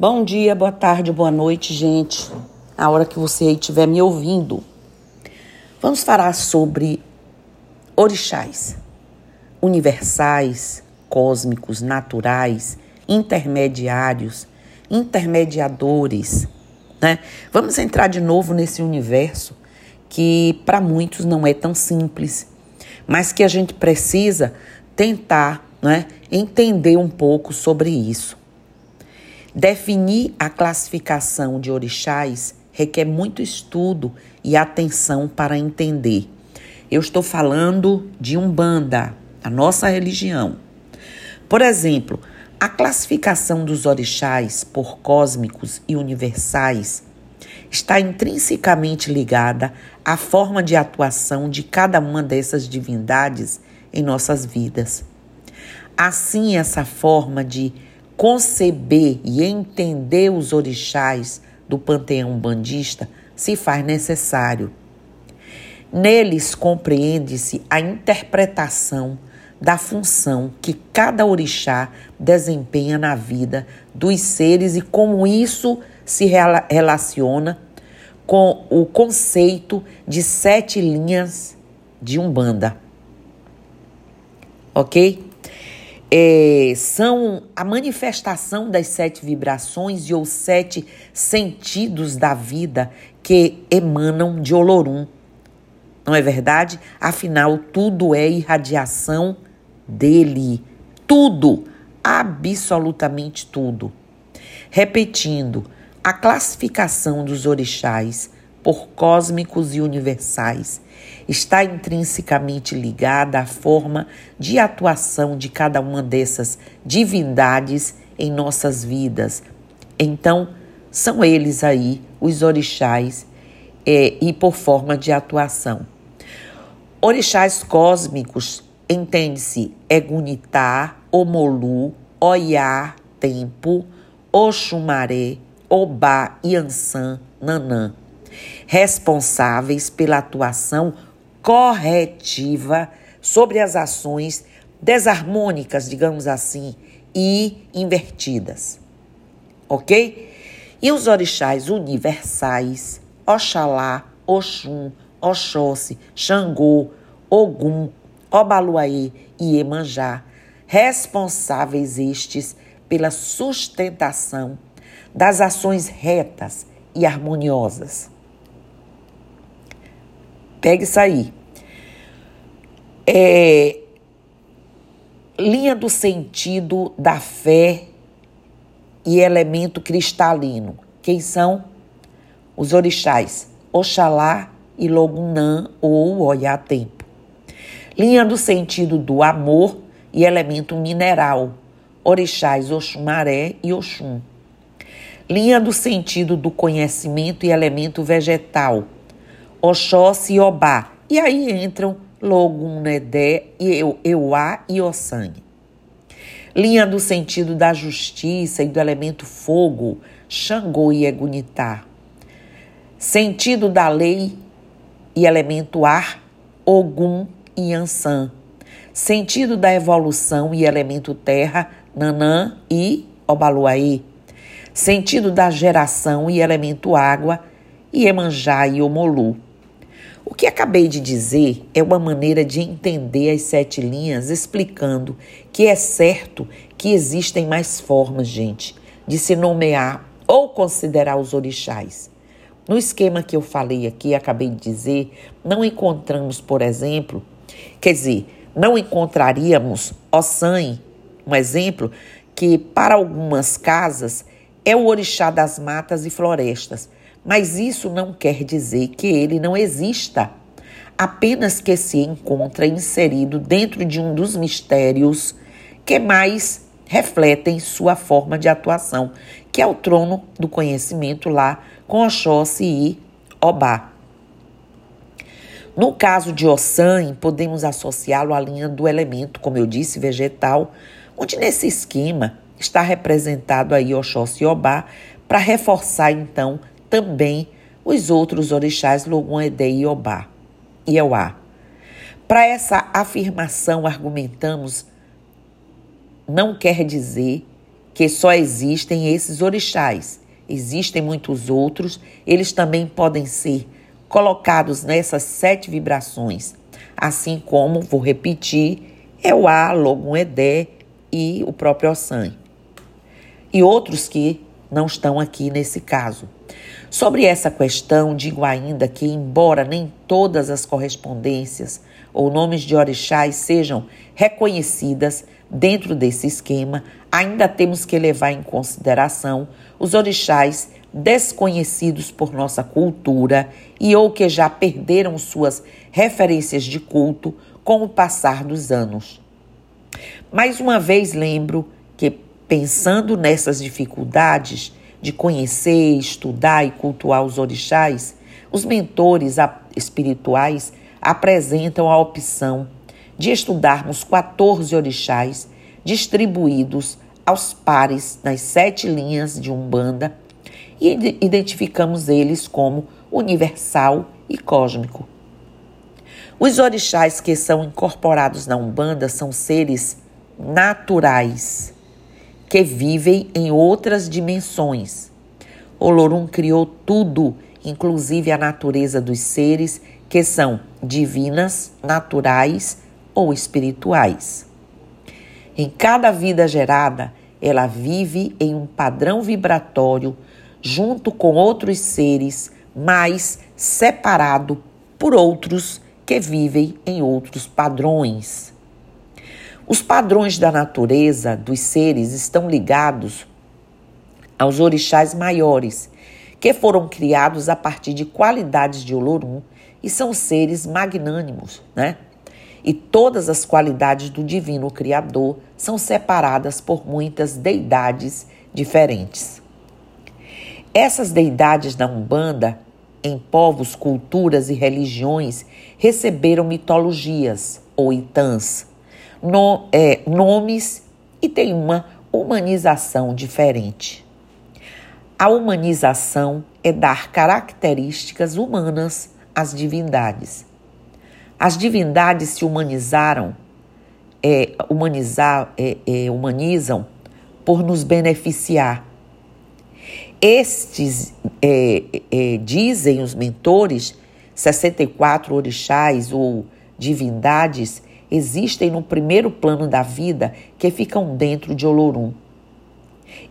Bom dia, boa tarde, boa noite, gente. A hora que você estiver me ouvindo. Vamos falar sobre orixás, universais, cósmicos, naturais, intermediários, intermediadores, né? Vamos entrar de novo nesse universo que para muitos não é tão simples, mas que a gente precisa tentar, né, entender um pouco sobre isso. Definir a classificação de orixás requer muito estudo e atenção para entender. Eu estou falando de Umbanda, a nossa religião. Por exemplo, a classificação dos orixás por cósmicos e universais está intrinsecamente ligada à forma de atuação de cada uma dessas divindades em nossas vidas. Assim, essa forma de conceber e entender os orixás do panteão bandista se faz necessário. Neles compreende-se a interpretação da função que cada orixá desempenha na vida dos seres e como isso se relaciona com o conceito de sete linhas de Umbanda. Ok? É, são a manifestação das sete vibrações e os sete sentidos da vida que emanam de Olorum. Não é verdade? Afinal, tudo é irradiação dele. Tudo, absolutamente tudo. Repetindo, a classificação dos orixás por cósmicos e universais está intrinsecamente ligada à forma de atuação de cada uma dessas divindades em nossas vidas. Então, são eles aí, os orixás, é, e por forma de atuação. Orixás cósmicos, entende-se Egunitá, Omolu, Oiá, Tempo, Oxumaré, Obá, Yansan, Nanã responsáveis pela atuação corretiva sobre as ações desarmônicas, digamos assim, e invertidas. Ok? E os orixás universais, Oxalá, Oxum, Oxóssi, Xangô, Ogum, Obaluaê e Emanjá, responsáveis estes pela sustentação das ações retas e harmoniosas. Pegue isso aí. É, linha do sentido da fé e elemento cristalino. Quem são? Os orixás Oxalá e Logunã ou Oiatempo. Linha do sentido do amor e elemento mineral. Orixás Oxumaré e Oxum. Linha do sentido do conhecimento e elemento vegetal. Oxóssi e Obá. E aí entram Logunedé, Euá e Ossangue. Linha do sentido da justiça e do elemento fogo, Xangô e Egunitá. Sentido da lei e elemento ar, Ogum e Ansan. Sentido da evolução e elemento terra, Nanã e Obaluaí. Sentido da geração e elemento água, Iemanjá e Omolu. O que acabei de dizer é uma maneira de entender as sete linhas, explicando que é certo que existem mais formas, gente, de se nomear ou considerar os orixás. No esquema que eu falei aqui, acabei de dizer, não encontramos, por exemplo, quer dizer, não encontraríamos Ossan, um exemplo, que para algumas casas é o orixá das matas e florestas, mas isso não quer dizer que ele não exista, apenas que se encontra inserido dentro de um dos mistérios que mais refletem sua forma de atuação, que é o trono do conhecimento lá com Oxóssi e Obá. No caso de Ossan, podemos associá-lo à linha do elemento, como eu disse, vegetal, onde nesse esquema está representado aí Oxóssi e Obá, para reforçar então também os outros orixás Logun-Edé e Obá Euá. Para essa afirmação, argumentamos, não quer dizer que só existem esses orixás. Existem muitos outros, eles também podem ser colocados nessas sete vibrações, assim como, vou repetir, é o A, Logum Edé e o próprio Ossan. E outros que não estão aqui nesse caso. Sobre essa questão, digo ainda que, embora nem todas as correspondências ou nomes de orixás sejam reconhecidas dentro desse esquema, ainda temos que levar em consideração os orixás desconhecidos por nossa cultura e ou que já perderam suas referências de culto com o passar dos anos. Mais uma vez lembro que, pensando nessas dificuldades de conhecer, estudar e cultuar os orixás, os mentores espirituais apresentam a opção de estudarmos 14 orixás distribuídos aos pares nas sete linhas de Umbanda e identificamos eles como universal e cósmico. Os orixás que são incorporados na Umbanda são seres naturais que vivem em outras dimensões. Olorum criou tudo, inclusive a natureza dos seres que são divinas, naturais ou espirituais. Em cada vida gerada, ela vive em um padrão vibratório junto com outros seres, mas separado por outros que vivem em outros padrões. Os padrões da natureza dos seres estão ligados aos orixás maiores, que foram criados a partir de qualidades de Olorum e são seres magnânimos, né? E todas as qualidades do divino Criador são separadas por muitas deidades diferentes. Essas deidades da Umbanda, em povos, culturas e religiões, receberam mitologias ou itãs, no, é, nomes e têm uma humanização diferente. A humanização é dar características humanas às divindades. As divindades se humanizaram, é, humanizar, é, é, humanizam por nos beneficiar. Estes, é, é, dizem os mentores, 64 orixás ou divindades existem no primeiro plano da vida que ficam dentro de Olorum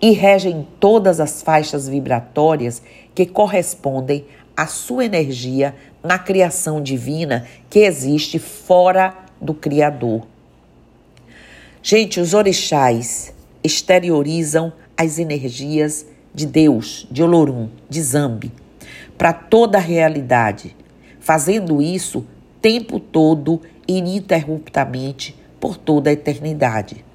e regem todas as faixas vibratórias que correspondem à sua energia na criação divina que existe fora do Criador. Gente, os orixás exteriorizam as energias de Deus, de Olorum, de Zambi, para toda a realidade, fazendo isso tempo todo ininterruptamente por toda a eternidade.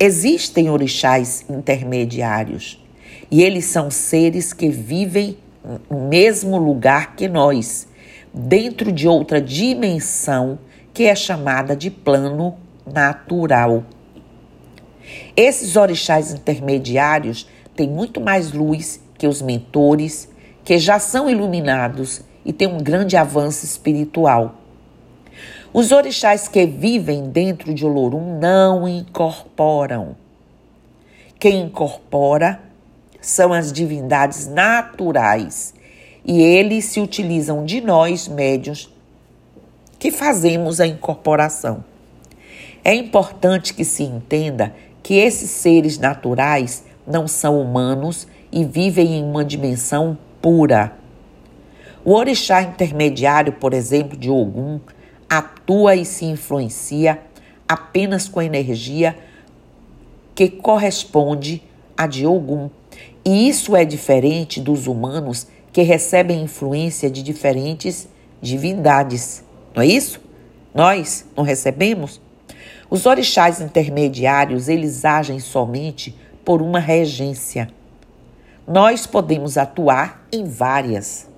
Existem orixás intermediários e eles são seres que vivem no mesmo lugar que nós, dentro de outra dimensão que é chamada de plano natural. Esses orixás intermediários têm muito mais luz que os mentores, que já são iluminados e têm um grande avanço espiritual. Os orixás que vivem dentro de Olorum não incorporam. Quem incorpora são as divindades naturais e eles se utilizam de nós, médios, que fazemos a incorporação. É importante que se entenda que esses seres naturais não são humanos e vivem em uma dimensão pura. O orixá intermediário, por exemplo, de Ogum, atua e se influencia apenas com a energia que corresponde a de Ogum. E isso é diferente dos humanos que recebem influência de diferentes divindades. Não é isso? Nós não recebemos? Os orixás intermediários, eles agem somente por uma regência. Nós podemos atuar em várias.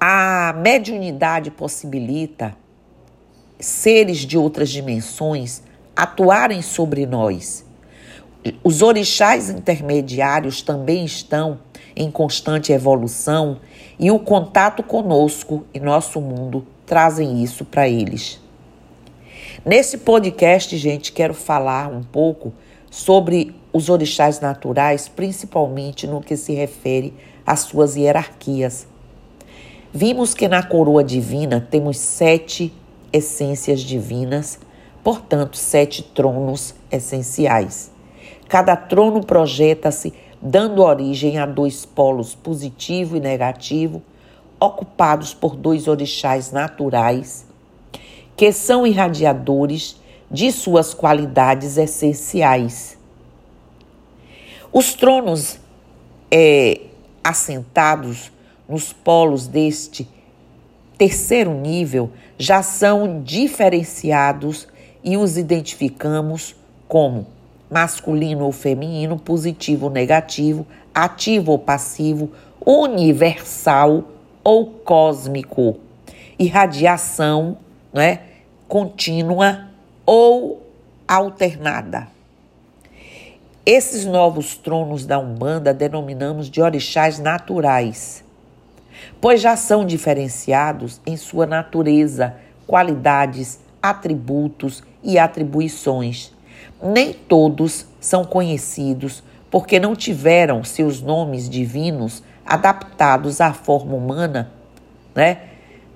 A mediunidade possibilita seres de outras dimensões atuarem sobre nós. Os orixás intermediários também estão em constante evolução e o contato conosco e nosso mundo trazem isso para eles. Nesse podcast, gente, quero falar um pouco sobre os orixás naturais, principalmente no que se refere às suas hierarquias. Vimos que na coroa divina temos sete essências divinas, portanto, sete tronos essenciais. Cada trono projeta-se dando origem a dois polos positivo e negativo, ocupados por dois orixás naturais, que são irradiadores de suas qualidades essenciais. Os tronos é, assentados nos polos deste terceiro nível já são diferenciados e os identificamos como masculino ou feminino, positivo ou negativo, ativo ou passivo, universal ou cósmico, irradiação né, contínua ou alternada. Esses novos tronos da Umbanda denominamos de orixás naturais, pois já são diferenciados em sua natureza, qualidades, atributos e atribuições. Nem todos são conhecidos porque não tiveram seus nomes divinos adaptados à forma humana, né?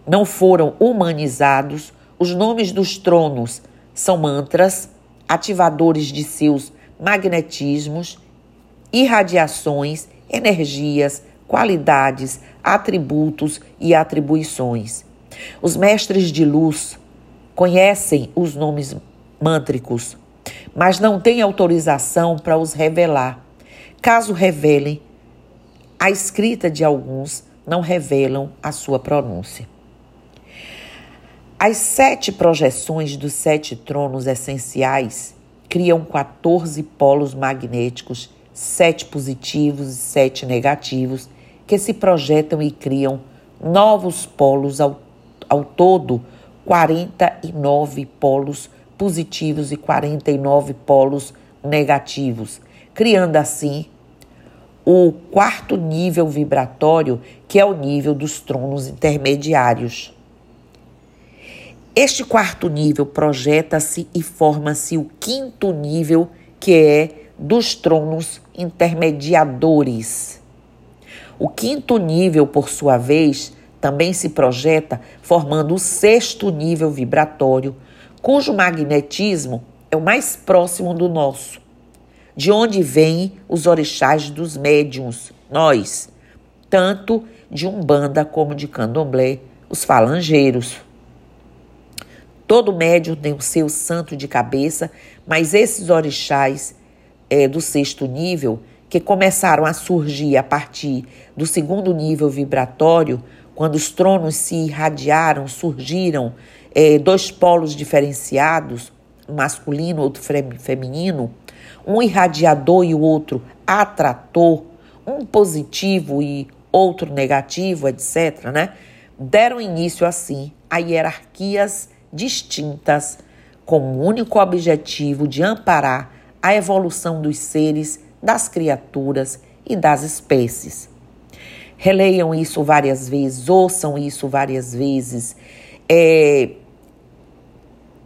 Não foram humanizados. Os nomes dos tronos são mantras, ativadores de seus magnetismos, irradiações, energias, qualidades, atributos e atribuições. Os mestres de luz conhecem os nomes mântricos, mas não têm autorização para os revelar. Caso revelem, a escrita de alguns não revelam a sua pronúncia. As sete projeções dos sete tronos essenciais criam 14 polos magnéticos, sete positivos e sete negativos, que se projetam e criam novos polos ao, ao todo, 49 polos positivos e 49 polos negativos, criando assim o quarto nível vibratório, que é o nível dos tronos intermediários. Este quarto nível projeta-se e forma-se o quinto nível, que é dos tronos intermediadores. O quinto nível, por sua vez, também se projeta formando o sexto nível vibratório, cujo magnetismo é o mais próximo do nosso, de onde vêm os orixás dos médiums, nós, tanto de Umbanda como de Candomblé, os falangeiros. Todo médium tem o seu santo de cabeça, mas esses orixás é, do sexto nível, que começaram a surgir a partir do segundo nível vibratório, quando os tronos se irradiaram, surgiram é, dois polos diferenciados, masculino, outro feminino, um irradiador e o outro atrator, um positivo e outro negativo, etc., né? Deram início assim a hierarquias distintas, com o único objetivo de amparar a evolução dos seres, das criaturas e das espécies. Releiam isso várias vezes, ouçam isso várias vezes, é,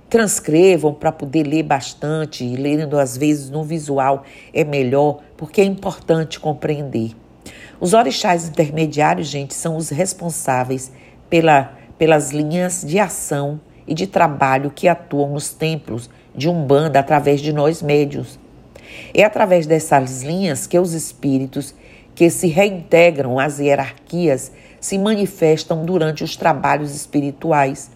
transcrevam para poder ler bastante, e lendo às vezes no visual é melhor, porque é importante compreender. Os orixás intermediários, gente, são os responsáveis pela, pelas linhas de ação e de trabalho que atuam nos templos de Umbanda através de nós médios. É através dessas linhas que os espíritos que se reintegram às hierarquias se manifestam durante os trabalhos espirituais,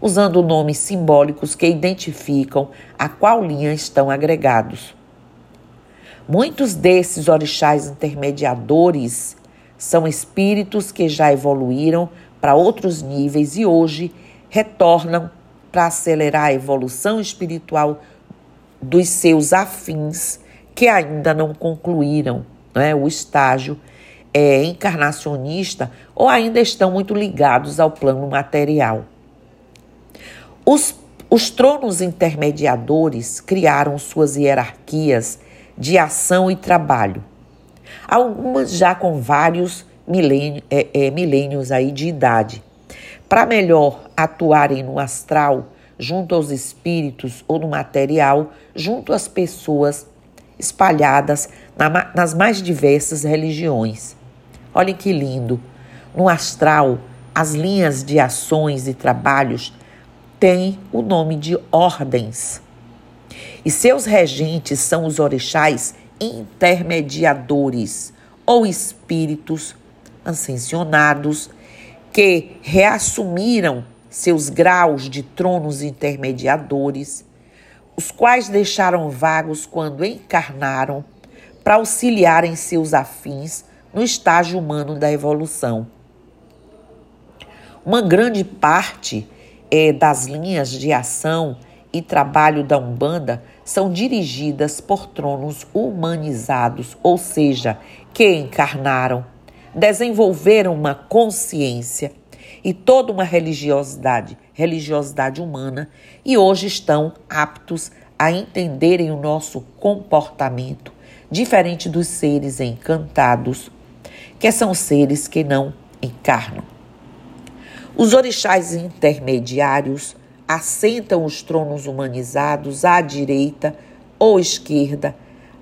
usando nomes simbólicos que identificam a qual linha estão agregados. Muitos desses orixás intermediadores são espíritos que já evoluíram para outros níveis e hoje retornam para acelerar a evolução espiritual dos seus afins que ainda não concluíram né, o estágio é, encarnacionista ou ainda estão muito ligados ao plano material. Os, os tronos intermediadores criaram suas hierarquias de ação e trabalho, algumas já com vários é, é, milênios aí de idade, para melhor atuarem no astral, junto aos espíritos ou no material, junto às pessoas espalhadas na, nas mais diversas religiões. Olhem que lindo! No astral, as linhas de ações e trabalhos têm o nome de ordens. E seus regentes são os orixás intermediadores ou espíritos ascensionados que reassumiram seus graus de tronos intermediadores, os quais deixaram vagos quando encarnaram para auxiliarem seus afins no estágio humano da evolução. Uma grande parte é, das linhas de ação e trabalho da Umbanda são dirigidas por tronos humanizados, ou seja, que encarnaram, desenvolveram uma consciência e toda uma religiosidade, religiosidade humana, e hoje estão aptos a entenderem o nosso comportamento, diferente dos seres encantados, que são seres que não encarnam. Os orixás intermediários assentam os tronos humanizados à direita ou esquerda,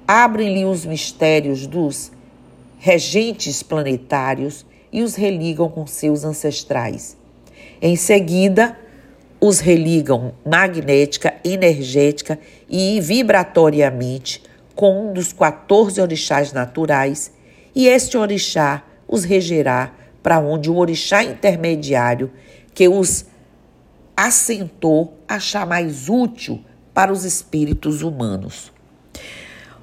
abrem-lhe os mistérios dos regentes planetários e os religam com seus ancestrais. Em seguida, os religam magnética, energética e vibratoriamente com um dos 14 orixás naturais, e este orixá os regerá para onde o orixá intermediário que os assentou achar mais útil para os espíritos humanos.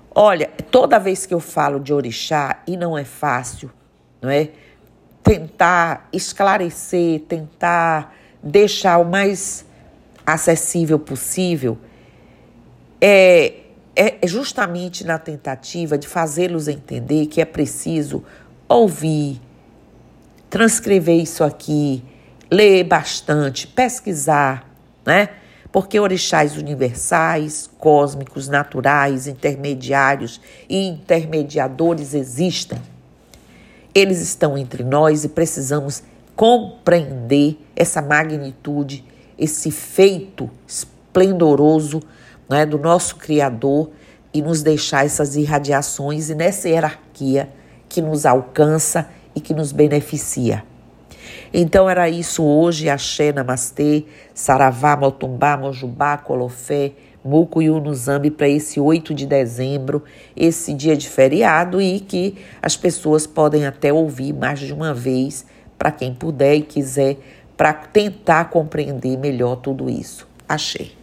Olha, toda vez que eu falo de orixá, e não é fácil, não é? Tentar esclarecer, tentar deixar o mais acessível possível, é, é justamente na tentativa de fazê-los entender que é preciso ouvir, transcrever isso aqui, ler bastante, pesquisar, né? Porque orixás universais, cósmicos, naturais, intermediários e intermediadores existem. Eles estão entre nós e precisamos compreender essa magnitude, esse feito esplendoroso né, do nosso Criador e nos deixar essas irradiações e nessa hierarquia que nos alcança e que nos beneficia. Então era isso hoje, Axé, Namastê, Saravá, Motumbá, Mojubá, Colofé, Muco e Unuzambi para esse 8 de dezembro, esse dia de feriado e que as pessoas podem até ouvir mais de uma vez, para quem puder e quiser, para tentar compreender melhor tudo isso. Achei.